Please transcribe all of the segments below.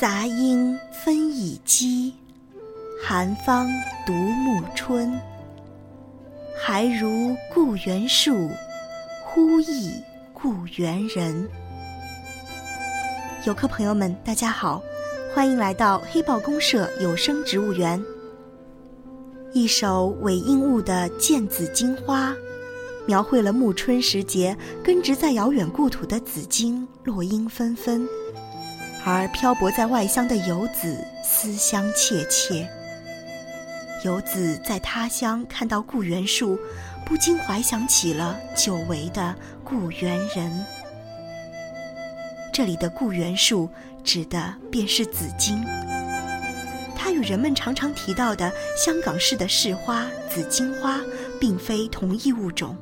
杂音分已积，寒芳独暮春。还如故园树，忽忆故园人。游客朋友们，大家好，欢迎来到黑豹公社有声植物园。一首韦应物的《见紫荆花》，描绘了暮春时节根植在遥远故土的紫荆落英纷纷，而漂泊在外乡的游子思乡切切。游子在他乡看到故园树，不禁怀想起了久违的故园人。这里的故园树指的便是紫荆，它与人们常常提到的香港市的市花紫荆花并非同一物种。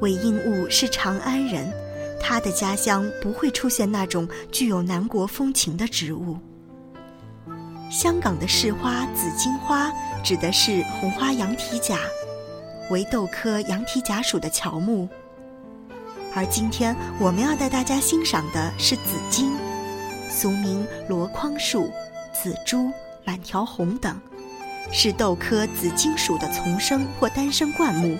韦应物是长安人，他的家乡不会出现那种具有南国风情的植物。香港的市花紫荆花指的是红花羊蹄甲，为豆科羊蹄甲属的乔木。而今天我们要带大家欣赏的是紫荆，俗名箩筐树、紫珠、满条红等，是豆科紫荆属的丛生或单生灌木，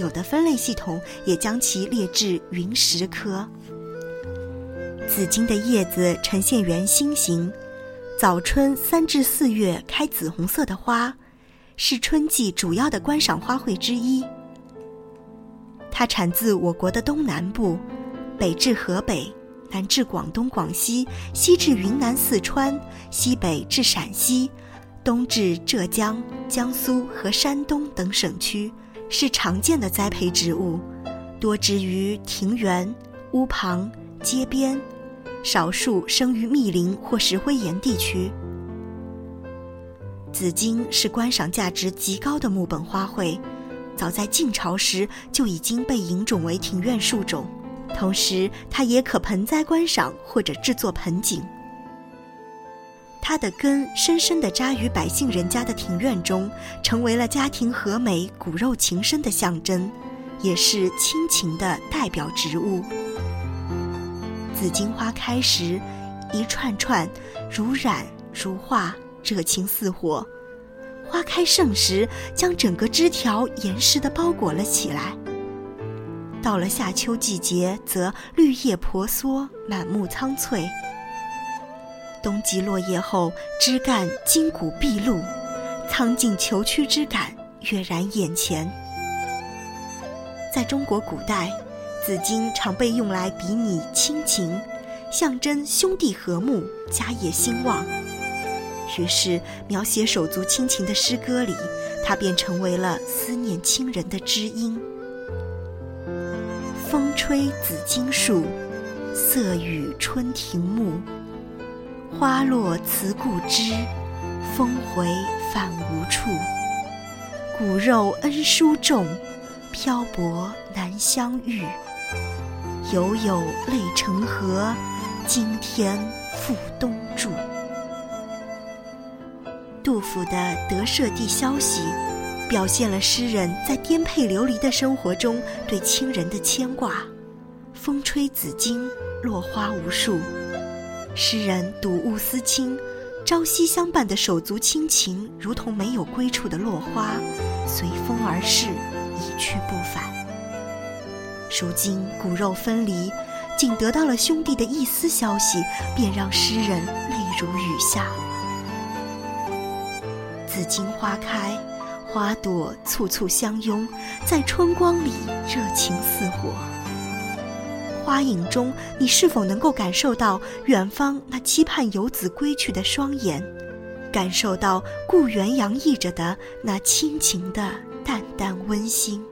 有的分类系统也将其列至云石科。紫荆的叶子呈现圆心形。早春三至四月开紫红色的花，是春季主要的观赏花卉之一。它产自我国的东南部，北至河北，南至广东、广西，西至云南、四川，西北至陕西，东至浙江、江苏和山东等省区，是常见的栽培植物，多植于庭园、屋旁、街边。少数生于密林或石灰岩地区。紫荆是观赏价值极高的木本花卉，早在晋朝时就已经被引种为庭院树种，同时它也可盆栽观赏或者制作盆景。它的根深深地扎于百姓人家的庭院中，成为了家庭和美、骨肉情深的象征，也是亲情的代表植物。紫荆花开时，一串串如染如画，热情似火；花开盛时，将整个枝条严实地包裹了起来。到了夏秋季节，则绿叶婆娑，满目苍翠。冬季落叶后，枝干筋骨毕露，苍劲虬曲之感跃然眼前。在中国古代。紫荆常被用来比拟亲情，象征兄弟和睦、家业兴旺。于是，描写手足亲情的诗歌里，它便成为了思念亲人的知音。风吹紫荆树，色与春庭木。花落辞故枝，风回返无处。骨肉恩疏重，漂泊难相遇。犹有泪成河，今天复东住。杜甫的《得舍地消息》，表现了诗人在颠沛流离的生活中对亲人的牵挂。风吹紫荆，落花无数。诗人睹物思亲，朝夕相伴的手足亲情，如同没有归处的落花，随风而逝，一去不返。如今骨肉分离，仅得到了兄弟的一丝消息，便让诗人泪如雨下。紫荆花开，花朵簇簇相拥，在春光里热情似火。花影中，你是否能够感受到远方那期盼游子归去的双眼，感受到故园洋溢着的那亲情的淡淡温馨？